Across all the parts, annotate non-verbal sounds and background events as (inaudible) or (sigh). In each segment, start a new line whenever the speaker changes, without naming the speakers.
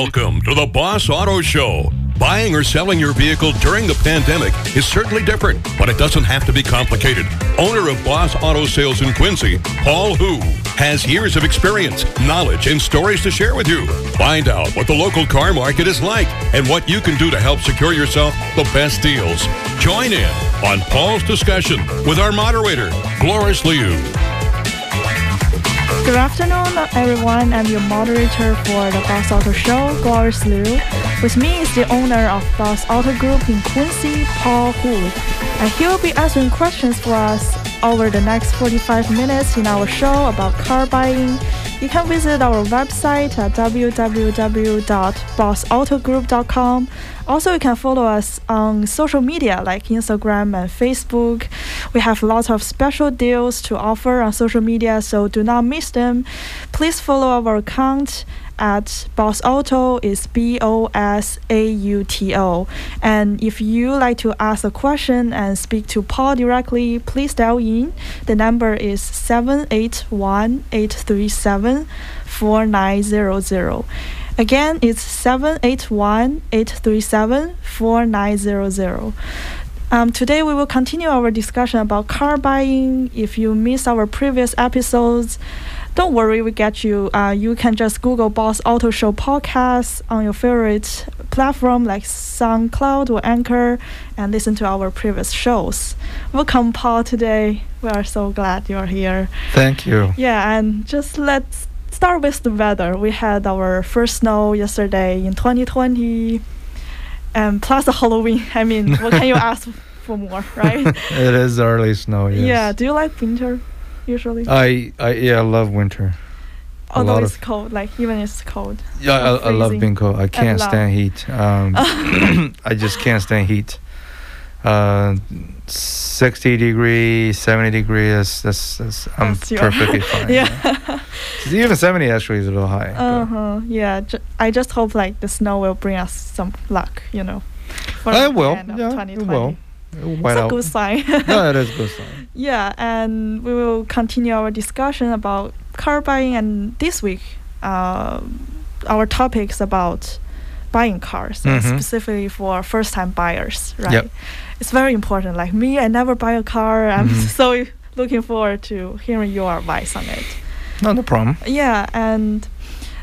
Welcome to the Boss Auto Show. Buying or selling your vehicle during the pandemic is certainly different, but it doesn't have to be complicated. Owner of Boss Auto Sales in Quincy, Paul Hu, has years of experience, knowledge, and stories to share with you. Find out what the local car market is like and what you can do to help secure yourself the best deals. Join in on Paul's discussion with our moderator, Gloris Liu.
Good afternoon, everyone. I'm your moderator for the Boss Auto Show, Gloris Liu. With me is the owner of Boss Auto Group in Quincy, Paul Hu. And he will be answering questions for us over the next 45 minutes in our show about car buying. You can visit our website at www.bossautogroup.com. Also, you can follow us on social media like Instagram and Facebook. We have lots of special deals to offer on social media, so do not miss them. Please follow our account at Boss Auto is B O S A U T O. And if you like to ask a question and speak to Paul directly, please dial in. The number is 781 837 4900. Again, it's 781 837 4900. Um, today we will continue our discussion about car buying. If you missed our previous episodes, don't worry, we get you. Uh, you can just Google Boss Auto Show podcast on your favorite platform like SoundCloud or Anchor and listen to our previous shows. Welcome, Paul, today. We are so glad you're here.
Thank you.
Yeah, and just let's start with the weather. We had our first snow yesterday in 2020, and plus the Halloween. I mean, what can you (laughs) ask for more, right?
it is early snow. Yes.
Yeah. Do you like winter? Usually.
I, I yeah, I love winter. a
Although it's cold, like even it's cold.
Yeah, I, I love being cold. I can't stand heat. Um, (laughs) (clears throat) I just can't stand heat. Uh, 60 degree, 70 degree. That's that's, that's I'm
That's
perfectly (laughs) fine.
yeah.
Even 70 actually is a little high.
uh huh. Yeah. Ju- I just hope like the snow will bring us some luck. You know. For
it will. Yeah, it will. It
It's a good sign. (laughs)
no, it is a good sign. (laughs)
Yeah, and we will continue our discussion about car buying. And this week, uh, our topic is about buying cars,
Mhm.
specifically for first-time buyers. Right?
Yep.
It's very important. Like me, I never buy a car. I'm
Mhm. (laughs)
so looking forward to hearing your advice on it.
No, no problem.
Yeah, and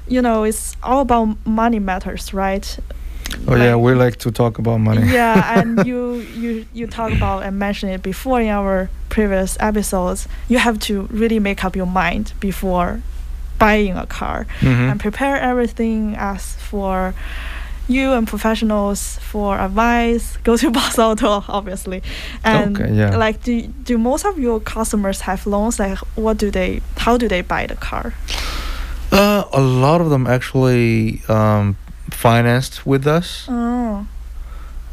you know, it's all about money matters, right?
Oh yeah, we like to talk about money.
yeah, (laughs) and you you you talk about and mentioned it before in our previous episodes. You have to really make up your mind before buying a car
Mhm.
and prepare everything. Ask for you and professionals for advice. Go to (laughs) Boss Auto, obviously. And
Okay, yeah.
like, do do most of your customers have loans? Like, what do they? How do they buy the car?
Uh, a lot of them actually um, financed with us.
Oh,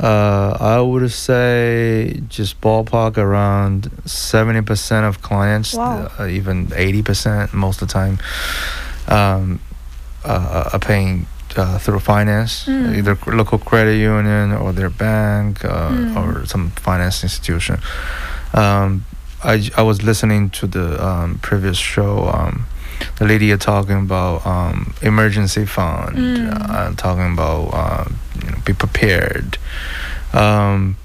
Uh, I would say just ballpark around seventy percent of clients,
Wow.
uh, even eighty percent most of the time, um, uh, are paying uh, through finance,
Mm.
either local credit union or their bank uh,
Mm.
or some finance institution. Um, I, I was listening to the um, previous show. The lady are talking about um, emergency fund,
Mm.
uh, talking about um, you know, be prepared. Um,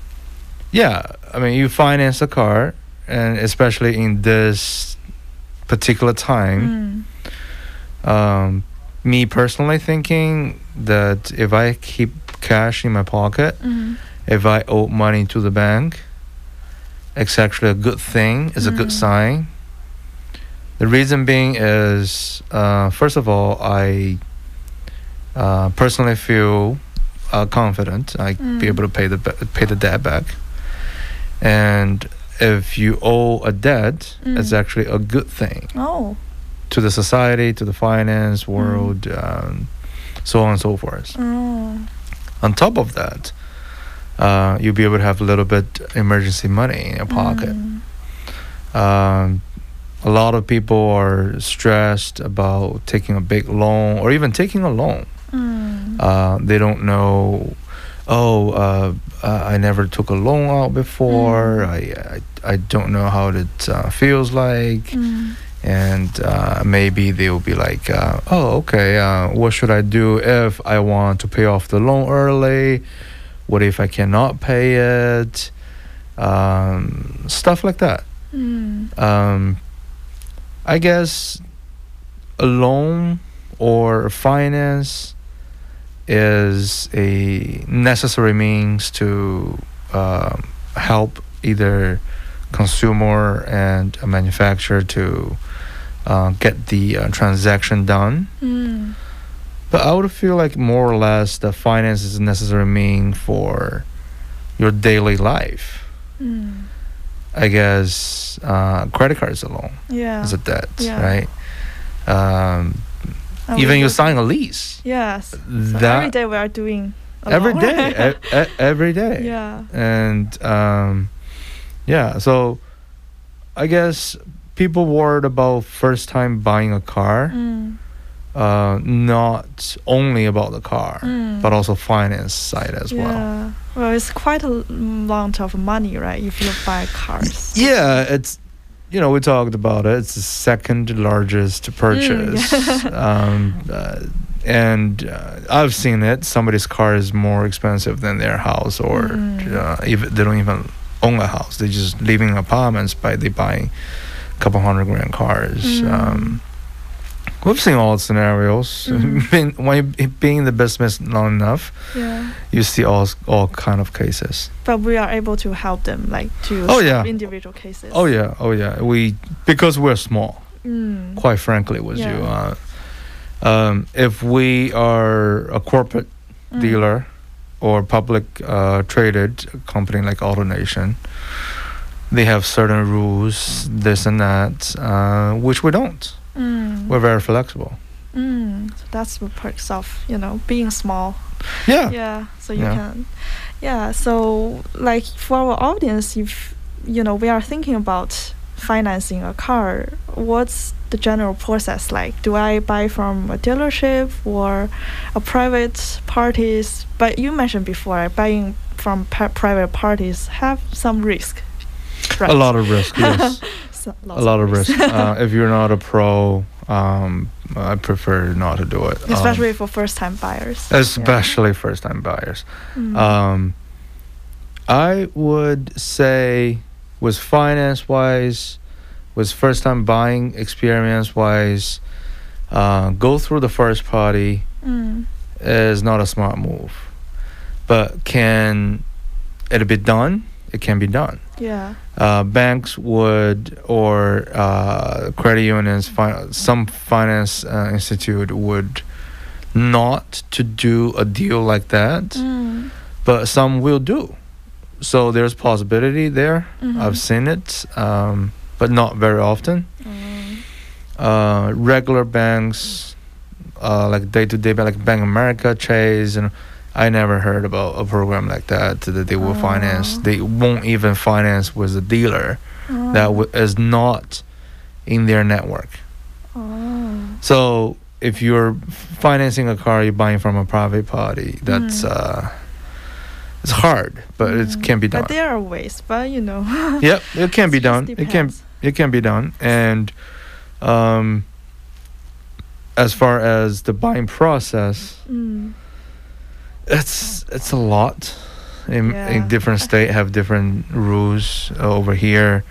yeah, I mean, you finance a car, and especially in this particular time,
mm.
um, me personally thinking that if I keep cash in my pocket,
Mm.
if I owe money to the bank, it's actually a good thing. It's a good
Mm.
sign. The reason being is, uh, first of all, I uh, personally feel uh, confident I
Mm.
be able to pay the pay the debt back. And if you owe a debt, it's
Mm.
actually a good thing
Oh.
to the society, to the finance world, um, so on and so forth.
Oh.
On top of that, uh, you'll be able to have a little bit emergency money in your pocket.
Mm.
Um, a lot of people are stressed about taking a big loan or even taking a loan.
Mm.
Uh, they don't know. Oh, uh, I never took a loan out before.
Mm.
I, I I don't know how it uh, feels like,
Mm.
and uh, maybe they'll be like, uh, "Oh, okay. Uh, what should I do if I want to pay off the loan early? What if I cannot pay it? Um, stuff like that."
Mm.
um, I guess a loan or finance is a necessary means to um help either consumer and a manufacturer to uh, get the uh, transaction done.
Mm.
But I would feel like more or less the finance is a necessary mean for your daily life.
Mm.
I guess uh, credit cards alone
Yeah.
is a debt,
Yeah.
right? Um, even you sign a lease.
Yes. So every day we are doing. a
every
lot.
day, e- (laughs) e- every day.
yeah.
And um, yeah, so I guess people worried about first time buying a car,
Mm.
Uh, not only about the car,
Mm.
but also finance side as well.
Yeah. Well, it's quite a amount of money, right? If you buy cars.
Yeah, it's you know we talked about it. It's the second largest purchase,
Mm, (laughs)
um, uh, and uh, I've seen it. Somebody's car is more expensive than their house, or
Mm.
uh, even they don't even own a house. They just living in apartments, by they buying a couple hundred grand cars.
Mm.
Um, we've seen all scenarios. (laughs)
Mm.
Being- when you being in the business long enough,
Yeah.
you see all all kind of cases.
But we are able to help them, like to
Oh, yeah.
individual cases.
Oh yeah, oh yeah. We because we're small.
Mm.
quite frankly with you. Uh, um, if we are a corporate
Mm.
dealer or public uh, traded company like AutoNation, they have certain rules, this and that, uh, which we don't.
Mm.
We're very flexible.
Mm. So that's the perks of you know being small.
Yeah.
Yeah. So you
Yeah.
can. Yeah. So like for our audience, if you know we are thinking about financing a car, what's the general process like? Do I buy from a dealership or a private parties? But you mentioned before, buying from private parties have some risk.
A lot of risk, (laughs) yes.
So,
a lot of risk. uh, (laughs) if you're not a pro, um, I prefer not to do it. Um,
especially for first-time buyers. Yeah.
especially first-time buyers.
Mm.
Um, I would say, was finance wise, was first time buying experience wise, uh, go through the first party
Mm.
is not a smart move. But can it be done? It can be done.
Yeah.
Uh, banks would, or uh, credit unions, fi- some finance uh, institute would not to do a deal like that
Mm.
but some will do. So there's possibility there.
Mhm.
I've seen it, um, but not very often.
Mm.
Uh, regular banks, uh, like day to day, like Bank America, Chase, and I never heard about a program like that that they will finance.
Oh.
They won't even finance with a dealer that
Oh.
w- is not in their network.
Oh.
So if you're financing a car, you're buying from a private party. That's
Mm.
uh, it's hard, but it
Mm.
can be done.
But there are ways, but you know. (laughs)
yep, it can be
it
done. It can it can be done. And um, as far as the buying process,
Mm.
It's it's a lot. In,
Yeah.
in different state have different rules over here.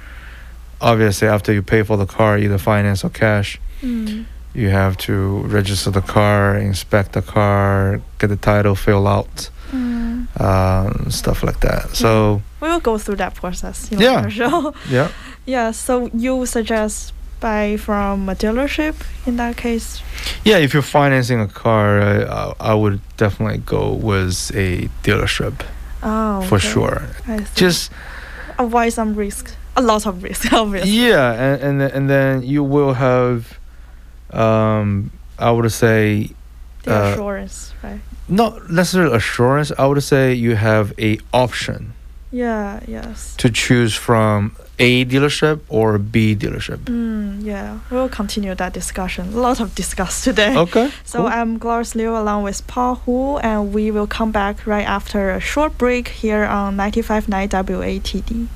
Obviously, after you pay for the car, either finance or cash,
Mm.
you have to register the car, inspect the car, get the title fill out,
Mm.
uh, stuff like that. So
We will go through that process. You know,
Yeah.
Sure.
yeah, (laughs)
yeah. So you suggest buy from a dealership in that case.
yeah. If you're financing a car, I, I would definitely go with a dealership
Oh.
for sure.
I.
Just
avoid some risk. A lot of risk, (laughs) obviously.
yeah, and and then- and then you will have, um, I would say
The
uh,
assurance, right?
not necessarily assurance. I would say you have a option
Yeah. Yes.
to choose from a dealership or B dealership.
Mm, yeah, we'll continue that discussion. A lot of discuss today.
Okay. (laughs)
So
cool.
I'm Gloris Liu along with Paul Hu, and we will come back right after a short break here on 95.9 WATD.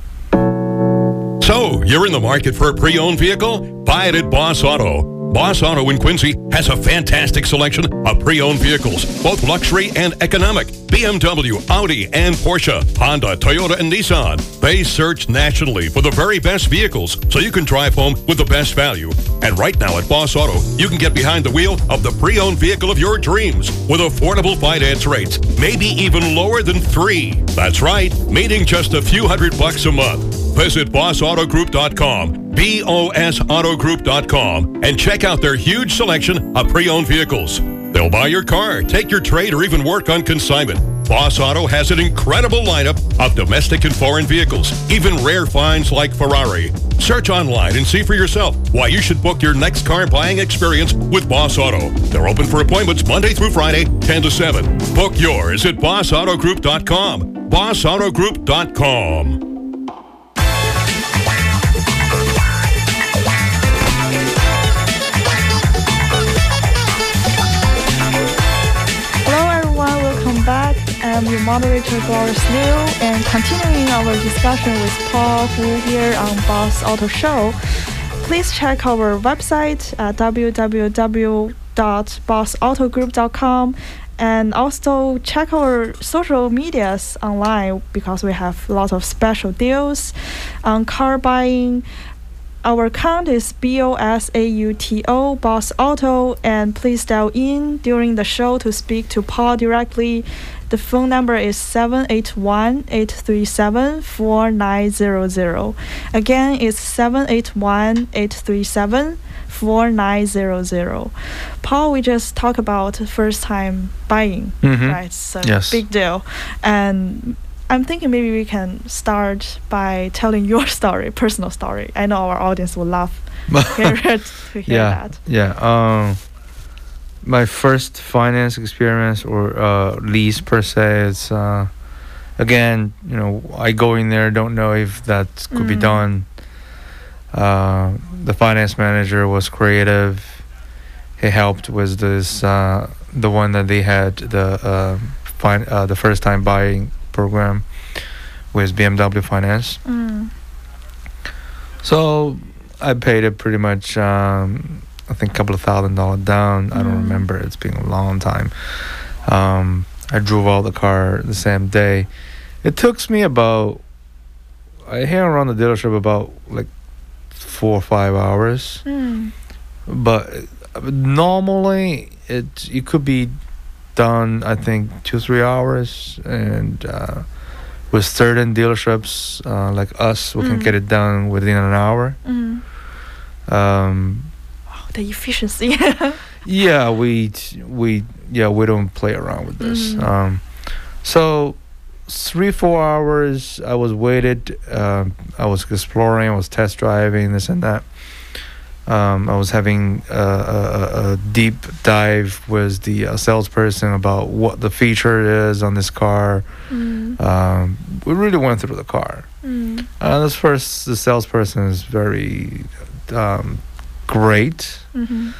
So, You're in the market for a pre-owned vehicle? Buy it at Boss Auto. Boss Auto in Quincy has a fantastic selection of pre-owned vehicles, both luxury and economic. BMW, Audi, and Porsche, Honda, Toyota, and Nissan. They search nationally for the very best vehicles so you can drive home with the best value. And right now at Boss Auto, you can get behind the wheel of the pre-owned vehicle of your dreams with affordable finance rates, maybe even lower than three. That's right, meaning just a few hundred bucks a month. Visit bossautogroup.com, B-O-S-Autogroup.com, and check out their huge selection of pre-owned vehicles. They'll buy your car, take your trade, or even work on consignment. Boss Auto has an incredible lineup of domestic and foreign vehicles, even rare finds like Ferrari. Search online and see for yourself why you should book your next car buying experience with Boss Auto. They're open for appointments Monday through Friday, 10 to 7. Book yours at bossautogroup.com. bossautogroup.com.
I'm your moderator Gloris Liu and continuing our discussion with Paul Hu here on Boss Auto Show. Please check our website uh, at www.bossautogroup.com and also check our social medias online because we have lots of special deals on car buying, our account is B O S A U T O, Boss Auto, and please dial in during the show to speak to Paul directly. The phone number is 781 837 4900. Again, it's 781 837 4900. Paul, we just talked about first time buying,
Mhm.
right? So
Yes.
big deal. And I'm thinking maybe we can start by telling your (laughs) story, personal story. I know our audience will love (laughs) hear it, to hear
yeah,
that.
yeah. Um, my first finance experience or uh, lease per se is uh, again, you know, I go in there, don't know if that could be
Mm.
done. Uh, the finance manager was creative. He helped with this, uh, the one that they had the uh, fin- uh, the first time buying program with BMW Finance.
Mm.
So I paid it pretty much. Um, I think a couple of thousand dollars down. I don't
Mm.
remember. It's been a long time. Um, I drove out the car the same day. It took me about. I hang around the dealership about like four or five hours,
Mm.
but normally it it could be done. I think two three hours, and uh, with certain dealerships uh, like us, we can
Mm.
get it done within an hour.
Mm.
Um,
the efficiency. (laughs)
yeah, we we yeah we don't play around with this.
Mhm.
Um, so three four hours I was waited. Um, I was exploring. I was test driving this and that. Um, I was having a, a, a deep dive with the uh, salesperson about what the feature is on this car.
mm.
Um, we really went through the car.
Mm.
Uh, this first, the salesperson is very um, great
hmm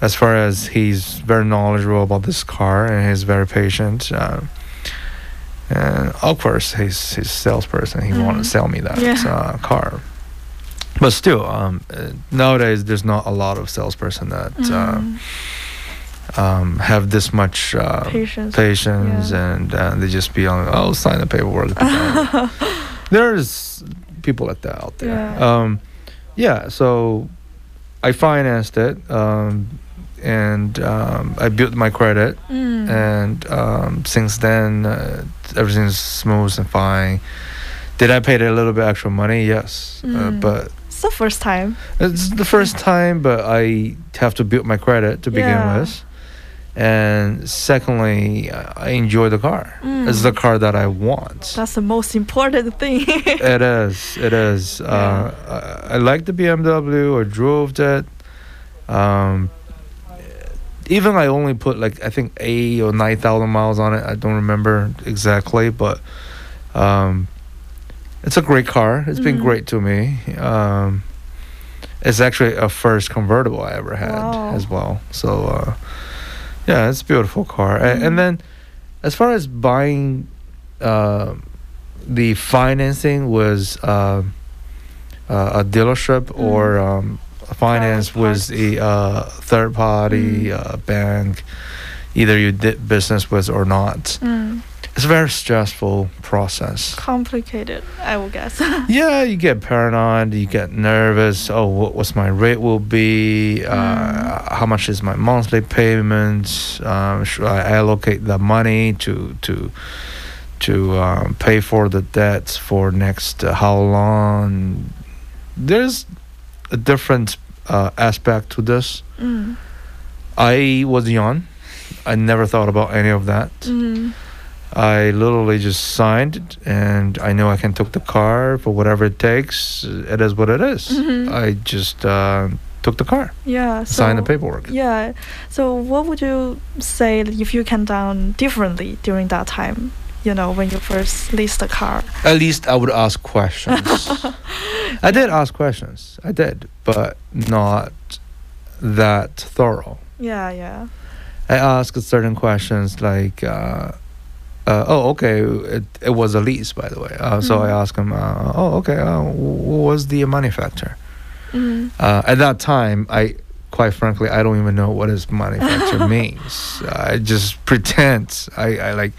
as far as he's very knowledgeable about this car and he's very patient. Uh, and of course, he's he's a salesperson. He wanted to
Mhm.
sell me that
Yeah.
uh, car. But still, um, uh, nowadays there's not a lot of salesperson that uh, um, have this much uh,
Patience.
patience
Yeah.
and uh, they just be on, oh, sign the paperwork. (laughs) there's people like that out there.
Yeah.
Um, yeah. So I financed it, um, and um, I built my credit,
Mm.
and um, since then uh, everything's smooth and fine. Did I pay a little bit extra money? Yes, uh,
Mm.
but
it's the first time.
it's the first time. But I have to build my credit to begin
Yeah.
with. And secondly, I enjoy the car. It's
Mm.
the car that I want.
That's the most important thing. (laughs)
It is. It is. Uh, I, I like the BMW. I drove that. Um, even I only put like I think eight or nine thousand miles on it. I don't remember exactly, but um, it's a great car. It's been
Mhm.
great to me. Um, it's actually a first convertible I ever had
Wow.
as well. So uh, yeah, it's a beautiful car.
Mhm.
and then as far as buying. Uh, the financing was uh, uh, a dealership or um, finance was a uh, third party
Mm.
uh, bank, either you did business with or not. It's a very stressful process.
Complicated, I will guess. (laughs)
Yeah, you get paranoid, you get nervous. Oh, what what's my rate will be? Uh,
Mm.
How much is my monthly payment? Um, should I allocate the money to to to um, pay for the debts for next uh, how long? There's a different uh, aspect to this.
mm.
I was young. I never thought about any of that.
Mm.
I literally just signed it, and I know I can took the car for whatever it takes. It is what it is.
Mhm.
I just uh, took the car,
Yeah. So,
signed the paperwork.
Yeah. So what would you say if you can done differently during that time? You know, when you first leased the car.
At least I would ask questions. (laughs) I did ask questions. I did, but not that thorough.
Yeah, yeah.
I asked certain questions like, uh, uh, oh, okay, it, it was a lease, by the way. Uh, So I
Mhm.
asked him, uh, oh, okay, uh, what was the manufacturer?
Mm.
Uh, at that time, I quite frankly, I don't even know what his manufacturer (laughs) means. I just pretend I, I like,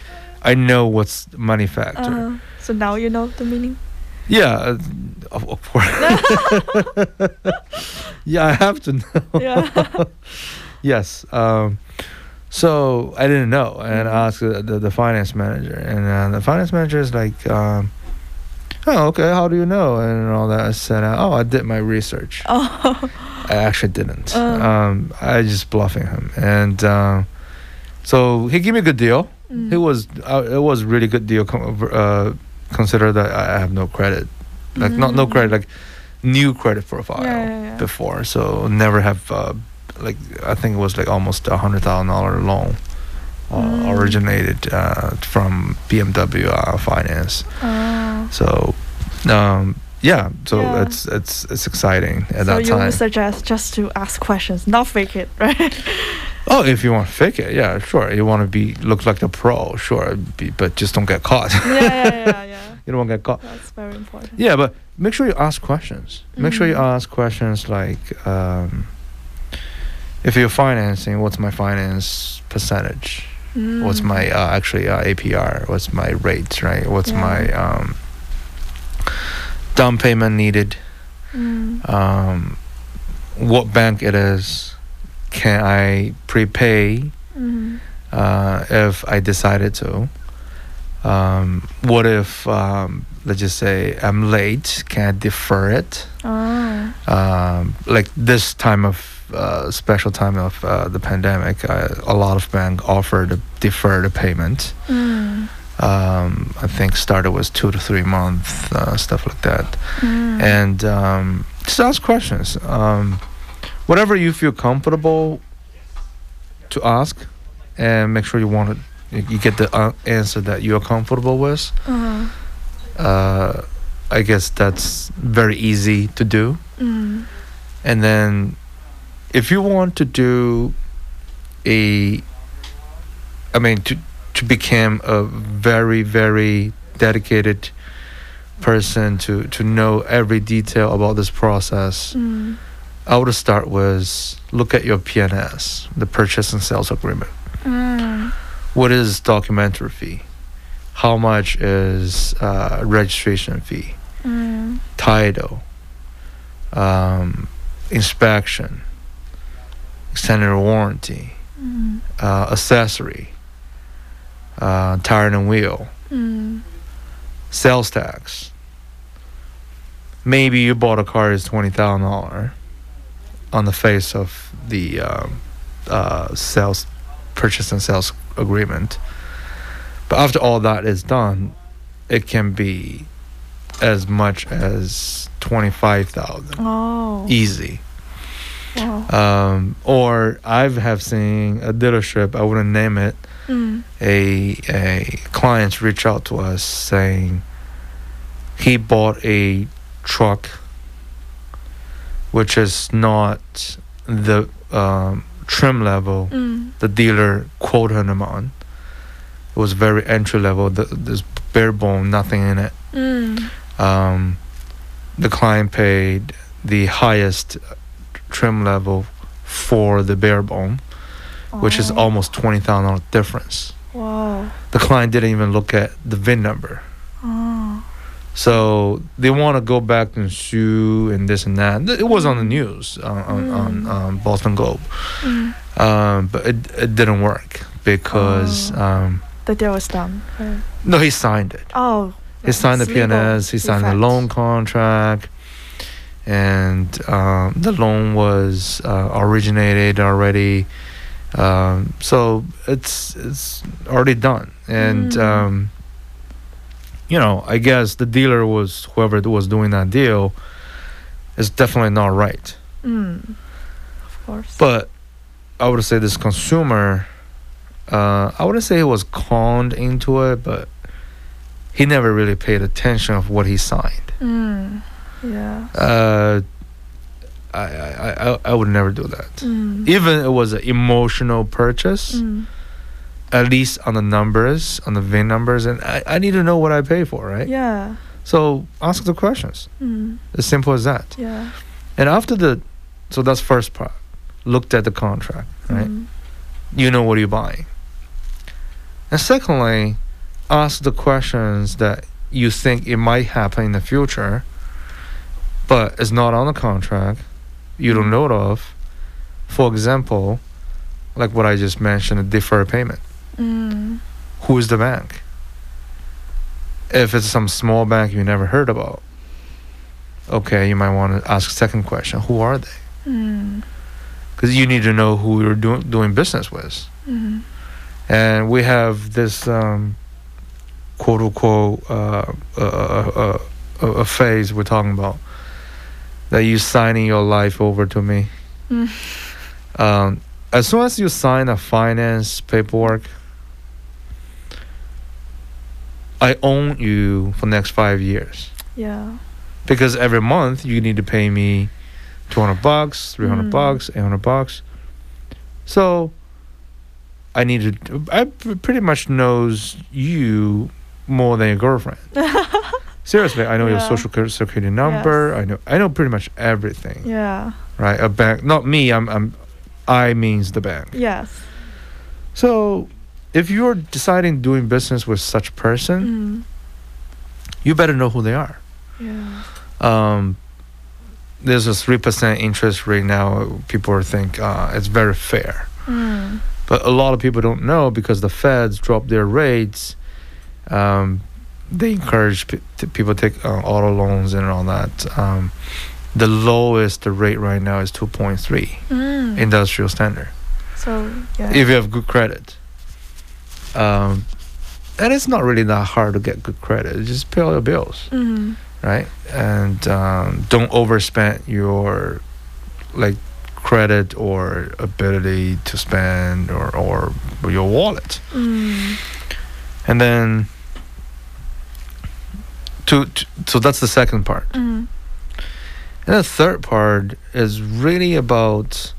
I know what's manufacturer.
Uh, so now you know the meaning.
Yeah, uh, of, of course. (laughs) (laughs) yeah, I have to know.
Yeah.
yes. Um, so I didn't know, and I asked the, the, the finance manager, and uh, the finance manager is like, um, "Oh, okay. How do you know?" And all that. I said, uh, "Oh, I did my research." (laughs)
oh.
I actually didn't.
Uh.
Um, I just bluffing him, and um, so he gave me a good deal.
Mm.
It was uh, it was really good deal. Uh, consider that I have no credit, like not no
Mm.
credit, like new credit profile
Yeah, yeah, yeah.
before. So never have uh, like I think it was like almost a hundred thousand dollar loan. Uh,
Mm.
Originated uh, from BMW uh, finance,
Oh.
so um, yeah, so
Yeah.
it's it's it's exciting at
so
that
you
time.
would suggest just to ask questions, not fake it, (laughs) right?
Oh, if you want to fake it, yeah, sure. You want to be look like the pro, sure, be, but just don't get caught.
yeah, yeah, yeah, yeah. (laughs)
you don't want to get caught.
That's very important.
Yeah, but make sure you ask questions. Make sure you
Mhm.
ask questions like, um, if you're financing, what's my finance percentage? What's
Mm.
my uh, actually uh, APR? What's my rate? Right? What's
Yeah.
my um, down payment needed?
Mm.
Um, what bank it is? Can I prepay?
Mm.
uh, if I decided to. Um, what if, um, let's just say, I'm late? Can I defer it?
Oh.
Um, like this time of uh, special time of uh, the pandemic, uh, a lot of bank offered to defer the payment.
Mm.
Um, I think started was two to three months, uh, stuff like that.
Mm.
And um, just ask questions. Um, whatever you feel comfortable to ask, and make sure you want to, you get the uh, answer that you are comfortable with.
Uh-huh.
Uh, I guess that's very easy to do.
Mm.
And then, if you want to do a, I mean, to to become a very very dedicated person to to know every detail about this process,
Mm.
I would start with look at your P&S, the purchase and sales agreement.
Mm.
What is documentary fee? How much is uh, registration fee?
Mm.
Title, um, inspection, extended warranty,
Mm.
uh, accessory, uh, tire and wheel,
Mm.
sales tax. Maybe you bought a car is twenty thousand dollar on the face of the um, uh, sales purchase and sales agreement. But after all that is done, it can be as much as twenty five thousand
Oh.
easy.
Wow.
Um, or I've have seen a dealership. I wouldn't name it.
Mm.
a a clients reach out to us saying he bought a truck which is not the um, trim level
Mm.
the dealer quoted him on. It was very entry level. The, there's bare bone, nothing in it.
Mm.
Um, the client paid the highest trim level for the bare bone, which is
Oh.
almost twenty thousand dollar difference.
Wow.
The client didn't even look at the VIN number.
Oh.
So they want to go back and sue and this and that. It was on the news uh, on, on,
Mm.
on Boston Globe,
Mm.
um, but it, it didn't work because
Oh.
um,
The deal was done. right?
no, he signed it.
Oh.
He signed the P&S. He signed the loan contract, and um, the loan was uh, originated already. Um, so it's it's already done, and
Mm.
um, you know, I guess the dealer was whoever was doing that deal is definitely not right.
Mm. Of course.
But I would say this consumer, uh, I wouldn't say he was conned into it, but he never really paid attention of what he signed.
Mm. Yeah.
Uh, I, I, I, I would never do that.
Mm.
Even it was an emotional purchase,
Mm.
at least on the numbers, on the VIN numbers, and I, I need to know what I pay for, right?
Yeah.
So ask the questions.
Mm.
As simple as that.
Yeah.
And after the, so that's first part. Looked at the contract, right?
Mm.
you know what you're buying. And secondly, ask the questions that you think it might happen in the future, but it's not on the contract, you don't know it of. For example, like what I just mentioned, a deferred payment.
Mm.
Who is the bank? If it's some small bank you never heard about, okay, you might want to ask second question: Who are they?
Mm.
Because you need to know who you're doing doing business with.
Mm.
and we have this um, quote unquote uh, uh, uh, uh, a phase we're talking about that you signing your life over to me.
Mm.
Um, as soon as you sign a finance paperwork, I own you for the next five years
Yeah.
because every month you need to pay me 200 bucks 300
Mm.
bucks 800 bucks so i need to i pretty much knows you more than your girlfriend (laughs) seriously i know your social Secur- security number i know i know pretty much everything
Yeah.
right a bank not me i'm i'm i means the bank
Yes.
so if you're deciding doing business with such person
Mm.
you better know who they are
Yeah.
um, there's a three percent interest rate now. People think uh, it's very fair,
Mm.
but a lot of people don't know because the Feds dropped their rates. Um, they encourage t- people to take uh, auto loans and all that. Um, the lowest rate right now is two point three
Mm.
industrial standard
so yeah.
if you have good credit. Um, and it's not really that hard to get good credit. Just pay all your bills.
mm.
right? And um, don't overspend your like credit or ability to spend or or your wallet.
Mm.
And then to, to so that's the second part.
Mm.
And the third part is really about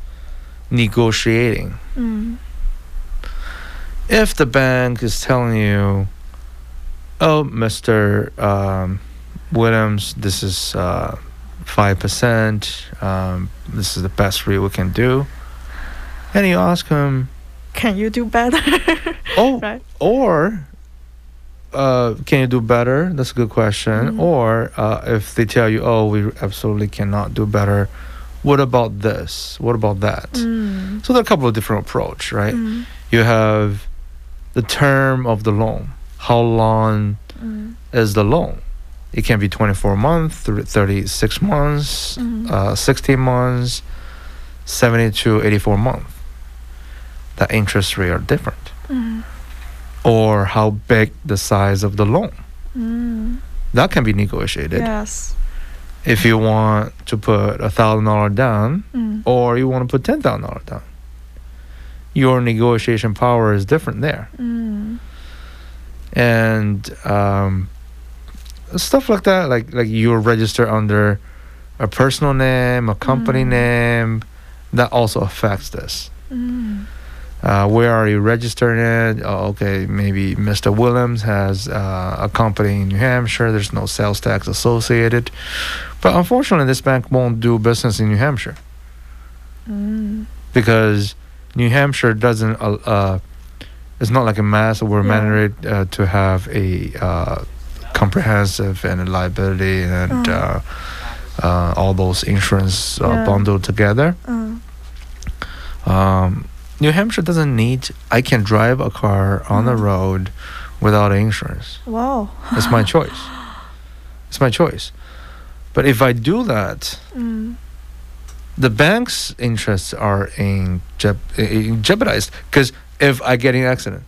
negotiating.
Mm.
If the bank is telling you, "Oh, Mister um, Williams, this is uh, five percent. Um, this is the best rate we can do," and you ask him,
Can you do better?
"Oh, (laughs)
right.
or uh, can you do better?" That's a good question.
Mhm.
Or uh, if they tell you, "Oh, we absolutely cannot do better," what about this? What about that?
Mm.
So there are a couple of different approach, right?
Mm.
You have the term of the loan. How long
Mm.
is the loan? It can be 24 months, 36 months,
Mhm.
uh, 16 months, 70 to 84 months. The interest rate are different.
Mm.
Or how big the size of the loan.
Mm.
That can be negotiated.
Yes.
If you want to put a thousand dollar down,
Mm.
or you want to put ten thousand dollar down, your negotiation power is different there.
Mm.
and um, stuff like that. Like like you're registered under a personal name, a company
Mm.
name, that also affects this. Uh, where are you registered at? Oh, okay, maybe Mr. Williams has uh, a company in New Hampshire. There's no sales tax associated. But unfortunately, this bank won't do business in New Hampshire
Mm.
because New Hampshire doesn't. Uh, uh, it's not like a mass we're
Yeah.
mandated uh, to have a uh, comprehensive and a liability and
Uh.
uh, all those insurance uh,
Yeah.
bundled together.
Uh,
Um, New Hampshire doesn't need. I can drive a car on the
Mhm.
road without insurance.
wow.
It's my (gasps) choice. It's my choice. But if I do that,
Mm.
the bank's interests are in, jep- in jeopardized. Because if I get in an accident,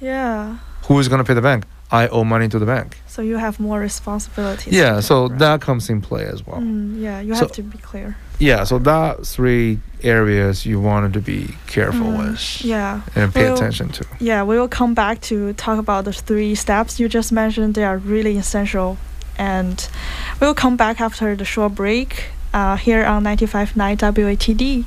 Yeah.
who is going to pay the bank? I owe money to the bank.
So you have more responsibilities.
Yeah, so
right?
that comes in play as well.
Mm, yeah, you
So-
have to be clear.
Yeah, so that three areas you wanted to be careful
Mm,
with
Yeah.
and pay
Well,
attention to.
Yeah, we will come back to talk about the three steps you just mentioned. They are really essential. And we will come back after the short break uh, here on 95.9 WATD.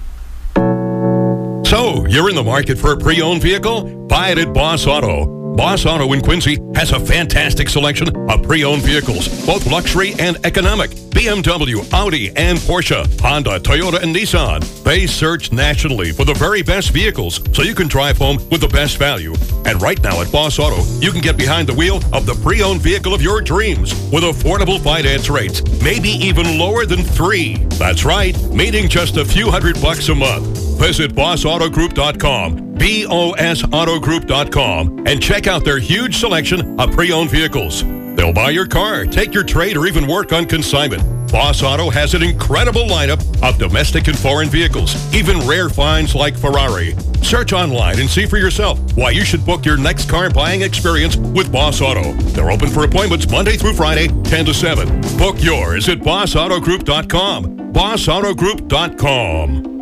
So, you're in the market for a pre owned vehicle? Buy it at Boss Auto. Boss Auto in Quincy has a fantastic selection of pre owned vehicles, both luxury and economic. BMW, Audi, and Porsche, Honda, Toyota, and Nissan. They search nationally for the very best vehicles so you can drive home with the best value. And right now at Boss Auto, you can get behind the wheel of the pre owned vehicle of your dreams with affordable finance rates, maybe even lower than three. That's right, meaning just a few hundred bucks a month. Visit bossautogroup.com, B-O-S-Autogroup.com, and check out their huge selection of pre-owned vehicles. They'll buy your car, take your trade, or even work on consignment. Boss Auto has an incredible lineup of domestic and foreign vehicles, even rare finds like Ferrari. Search online and see for yourself why you should book your next car buying experience with Boss Auto. They're open for appointments Monday through Friday, 10 to 7. Book yours at bossautogroup.com. bossautogroup.com.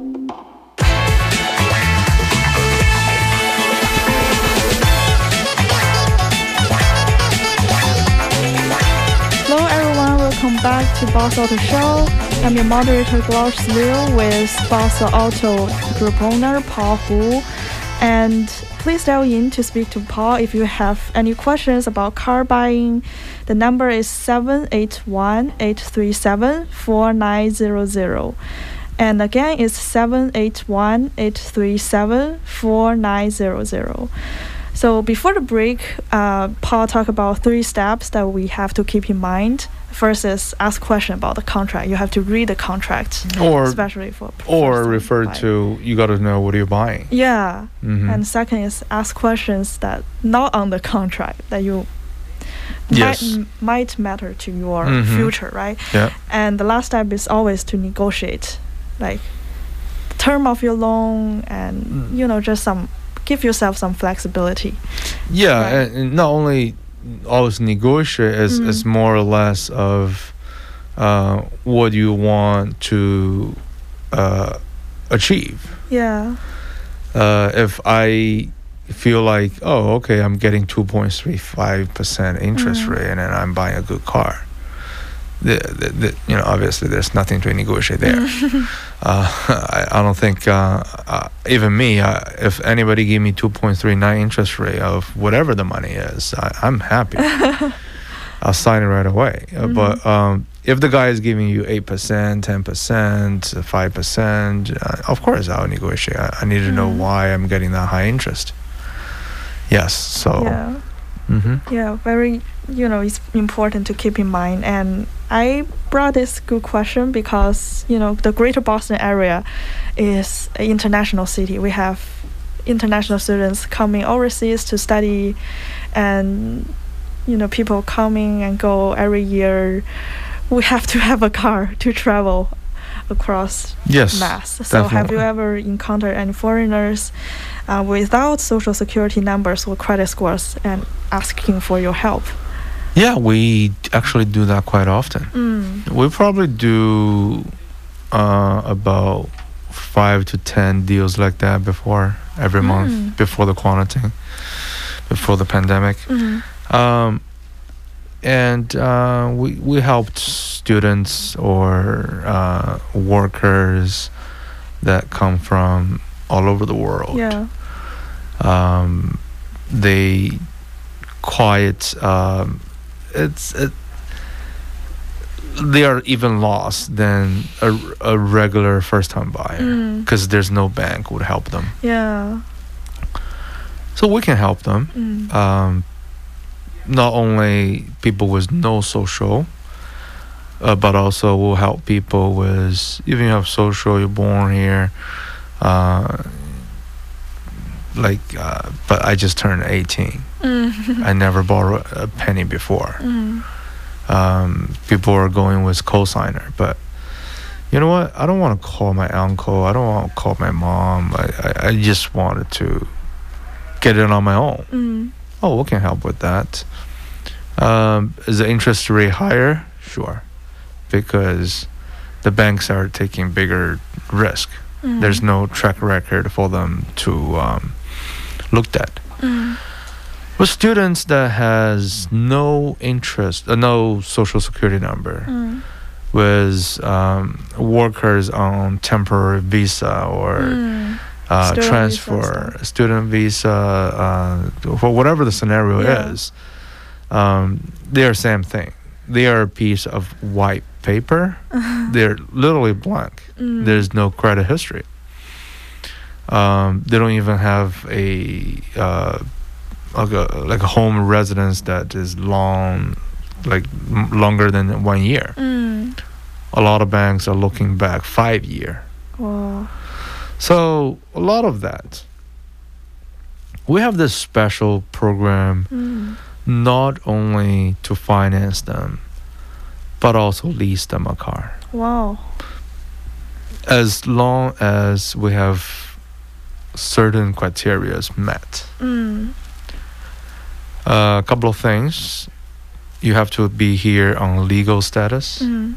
back to Boss Auto Show. I'm your moderator, Gloris Liu, with Boss Auto Group owner, Paul Hu. And please dial in to speak to Paul if you have any questions about car buying. The number is 781 837 4900. And again, it's 781 837 4900. So before the break, uh, Paul talked about three steps that we have to keep in mind. First is ask question about the contract. You have to read the contract,
Or
especially for
or refer to you got to know what you're buying.
yeah.
Mhm.
And second is ask questions that not on the contract that you
Yes.
might, might matter to your
Mhm.
future, right?
yeah.
And the last step is always to negotiate, like term of your loan and
Mm.
you know just some give yourself some flexibility.
Yeah,
Right.
and not only always negotiate is
Mhm.
is more or less of uh, what you want to uh, achieve.
Yeah.
Uh, if I feel like, oh, okay, I'm getting 2.35% interest
Mhm.
rate and then I'm buying a good car. The, the, the, you know, obviously there's nothing to negotiate there. (laughs) uh, (laughs) I, I don't think uh, uh, even me, uh, if anybody give me 2.39 interest rate of whatever the money is, I, I'm happy. (laughs) I'll sign it right away. Uh, But um, if the guy is giving you 8%, 10%, 5%, uh, of course I'll negotiate. I, I need to know
Mhm.
why I'm getting that high interest. Yes, so.
Yeah.
Hmm
Yeah, very, you know, it's important to keep in mind. And I brought this good question because, you know, the greater Boston area is an international city. We have international students coming overseas to study and, you know, people coming and go every year. We have to (laughs) have a car to travel across
Yes.
mass. So have you ever encountered any foreigners uh, without social security numbers or credit scores and asking for your help?
Yeah, we actually do that quite often.
Mm.
We probably do uh, about five to ten deals like that before every
Mm.
month before the quarantine, before the pandemic.
hmm
Um, and uh, we we helped students or uh, workers that come from all over the world.
Yeah.
Um, they quite um, it's it, they are even lost than a, a regular first time buyer
Mm.
because there's no bank would help them.
Yeah.
So we can help them.
Mm.
Um, not only people with no social, uh, but also will help people with even you have social, you're born here. Uh, like, uh, but I just turned 18.
Mm.
I never borrowed a penny before.
Mm.
Um, people are going with cosigner, but you know what? I don't want to call my uncle. I don't want to call my mom. I, I, I just wanted to get it on my own.
Mm.
Oh, we can help with that. Um, is the interest rate higher? Sure, because the banks are taking bigger risk.
Mm.
There's no track record for them to um, looked at.
Mm.
With students that has no interest, uh, no social security number,
Mm.
with um, workers on temporary visa or uh,
Student visa
transfer,
stuff.
student visa, uh, for whatever the scenario
Yeah.
is, um, they are same thing. They are a piece of white paper. (laughs) They're literally blank.
Mm.
There's no credit history. Um, they don't even have a uh, like a like a home residence that is long, like m- longer than one year.
Mm.
A lot of banks are looking back five year.
Wow.
So a lot of that. We have this special program
Mm.
not only to finance them, but also lease them a car.
Wow.
As long as we have certain criteria met.
Mm.
a couple of things. You have to be here on legal status,
Mm.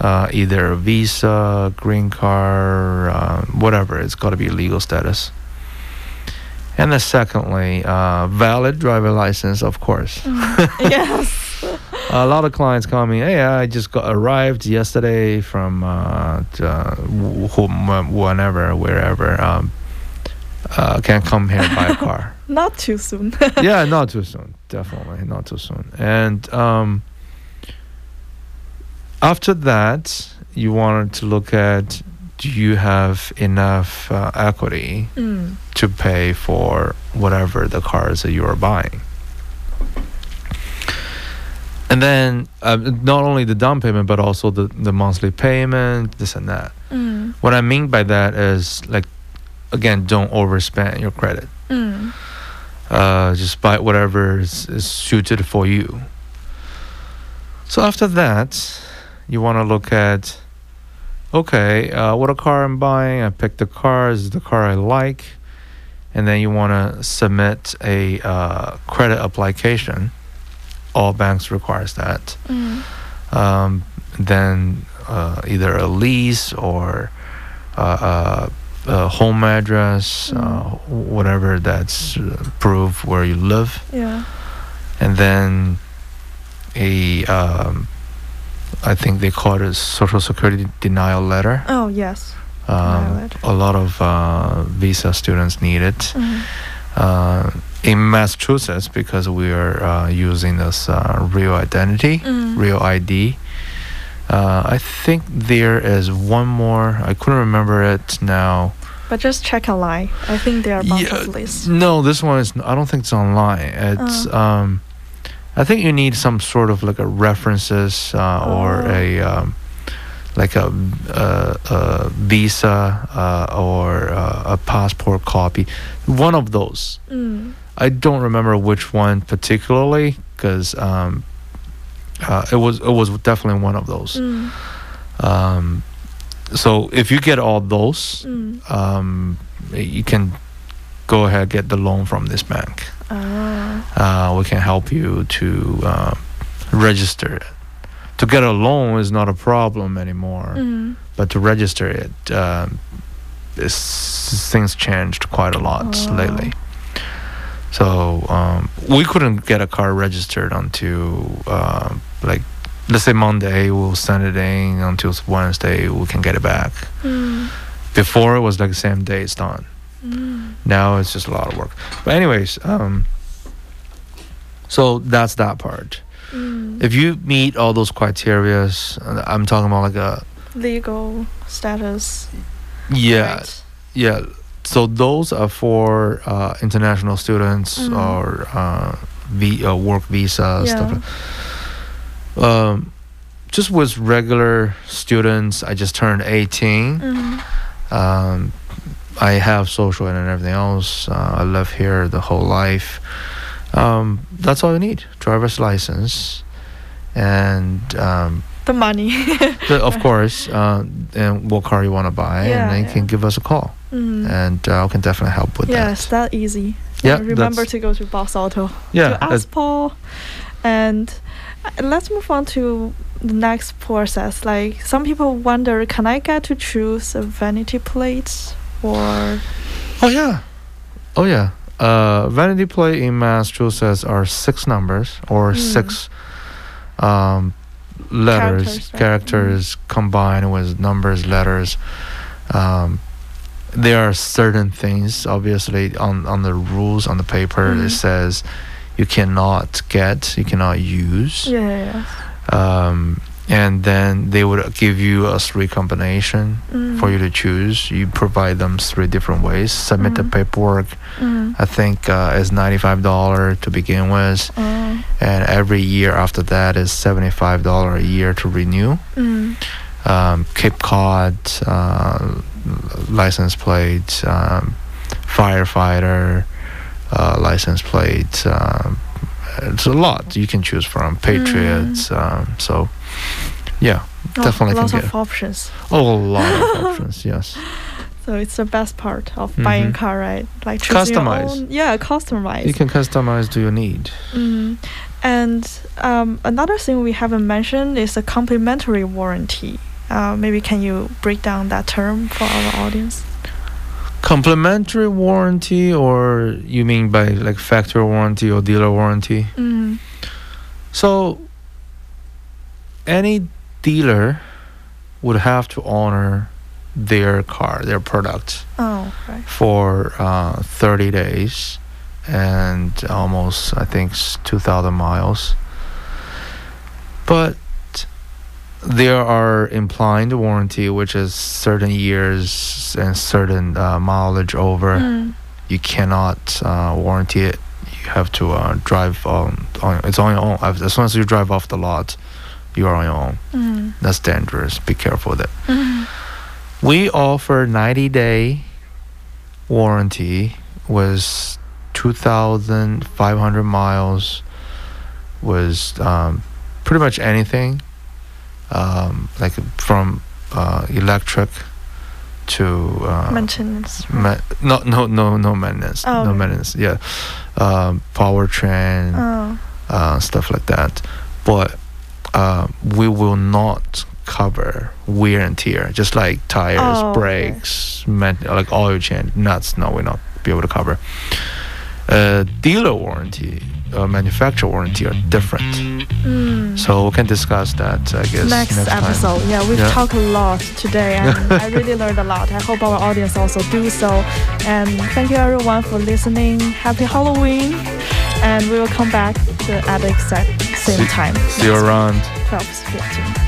uh, either a visa, green card, uh, whatever. It's got to be legal status. And then secondly, uh, valid driver license, of course.
Mm. (laughs) yes.
A lot of clients call me, hey, I just got arrived yesterday from uh, t- uh, whom- whenever, wherever. Um, uh, can't come here and buy a car. (laughs)
Not too soon. (laughs)
yeah, not too soon. Definitely not too soon. And um, after that, you wanted to look at do you have enough uh, equity
Mm.
to pay for whatever the cars that you are buying. And then uh, not only the down payment, but also the, the monthly payment, this and that.
Mm.
What I mean by that is like, again, don't overspend your credit
Mm.
uh, just buy whatever is, is suited for you. So after that, you want to look at okay, uh, what a car I'm buying. I pick the car. Is the car I like? And then you want to submit a uh, credit application. All banks requires that.
Mm.
Um, then uh, either a lease or uh, a, a home address, uh, whatever that's uh, proof where you live,
Yeah.
and then a um, I think they call it a social security denial letter.
Oh yes.
Um, a lot of uh, visa students need it.
Mm.
Uh, in Massachusetts, because we are uh, using this uh, real identity,
Mm.
real ID. Uh, I think there is one more. I couldn't remember it now.
But just check online. I think there are a bunch
Yeah,
of lists.
No, this one is. I don't think it's online. It's.
Oh.
Um, I think you need some sort of like a references uh, or
Oh.
a um, like a, a, a visa uh, or uh, a passport copy. One of those.
Mm.
I don't remember which one particularly because um, uh, it was it was definitely one of those.
Mm.
Um, so if you get all those,
Mm.
um, you can go ahead get the loan from this bank.
Ah.
Uh, we can help you to uh, register it. To get a loan is not a problem anymore,
Mm.
but to register it, um, it's, things changed quite a lot
Oh.
lately. So um, we couldn't get a car registered until uh, like let's say Monday we'll send it in until Wednesday we can get it back.
Mm.
Before it was like the same day it's done. Now it's just a lot of work. But anyways, um, so that's that part.
Mm.
If you meet all those criterias, uh, I'm talking about like a
Legal status.
yeah,
right?
yeah. So those are for uh, international students
Mhm.
or uh, v- uh, work visa stuff.
Yeah.
like- Um, just with regular students, I just turned 18.
Mm.
Um, I have social and everything else. Uh, I live here the whole life. Um, that's all you need: driver's license, and um,
The money. (laughs)
the- of course, uh, and what car you want to buy,
Yeah,
and then you
yeah.
can give us a call,
Mm.
and uh, I can definitely help with
Yes,
that.
Yes, that easy.
Yeah,
remember to go to Boss Auto
Yeah,
to ask Paul. And uh, let's move on to the next process. Like some people wonder, can I get to choose a vanity plate or
Oh yeah, oh yeah. Uh, vanity plate in Massachusetts are six numbers or
Mm.
six um, letters,
Characters, right?
characters combined with numbers, letters. Um, there are certain things, obviously, on on the rules on the paper.
Mhm.
It says you cannot get, you cannot use.
yeah, yeah,
Um, and then they would give you a three combination
Mm.
for you to choose. You provide them three different ways. Submit the
Mhm.
paperwork.
Mm.
I think uh, is ninety five dollar to begin with,
Oh.
and every year after that is seventy five dollar a year to renew.
Mm.
Um, Cape Cod uh, license plate, um, firefighter uh, license plate. Um, it's a lot you can choose from. Patriots. Um, so yeah,
Oh,
definitely can
lots of options.
oh, a lot of (laughs) options. Yes.
So it's the best part of buying
Mhm.
car, right? Like
Customize.
yeah, customize.
You can customize to your need.
Mm. And um, another thing we haven't mentioned is a complimentary warranty. Uh, maybe can you break down that term for our audience?
Complimentary warranty, or you mean by like factory warranty or dealer warranty?
Mm.
So, any dealer would have to honor their car, their product,
Oh, right.
for uh, 30 days and almost, I think, 2,000 miles. But there are implied warranty, which is certain years and certain uh, mileage over.
Mm.
You cannot uh, warranty it. You have to uh, drive on, on. It's on your own. As soon as you drive off the lot, you are on your own.
Mm.
That's dangerous. Be careful with it.
Mm.
We offer 90 day warranty was 2,500 miles was um, pretty much anything um, like from uh, electric to uh,
Maintenance.
ma- no no no no maintenance
Oh,
no maintenance yeah um, powertrain
Oh.
uh, stuff like that. But uh, we will not cover wear and tear, just like tires,
Oh,
brakes, man- like oil change, nuts. No, we're not be able to cover. Uh, dealer warranty, uh, manufacturer warranty are different.
Mm.
So we can discuss that, I guess,
next,
next, time.
episode. Yeah, we've
Yeah.
talked a lot today, and (laughs) I really learned a lot. I hope our audience also do so. And thank you everyone for listening. Happy Halloween, and we will come back to, at the exact same
See-
time.
See you around.
12 15.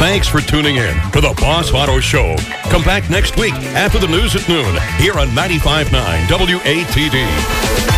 Thanks for tuning in to the Boss Auto Show. Come back next week after the news at noon here on 95.9 WATD.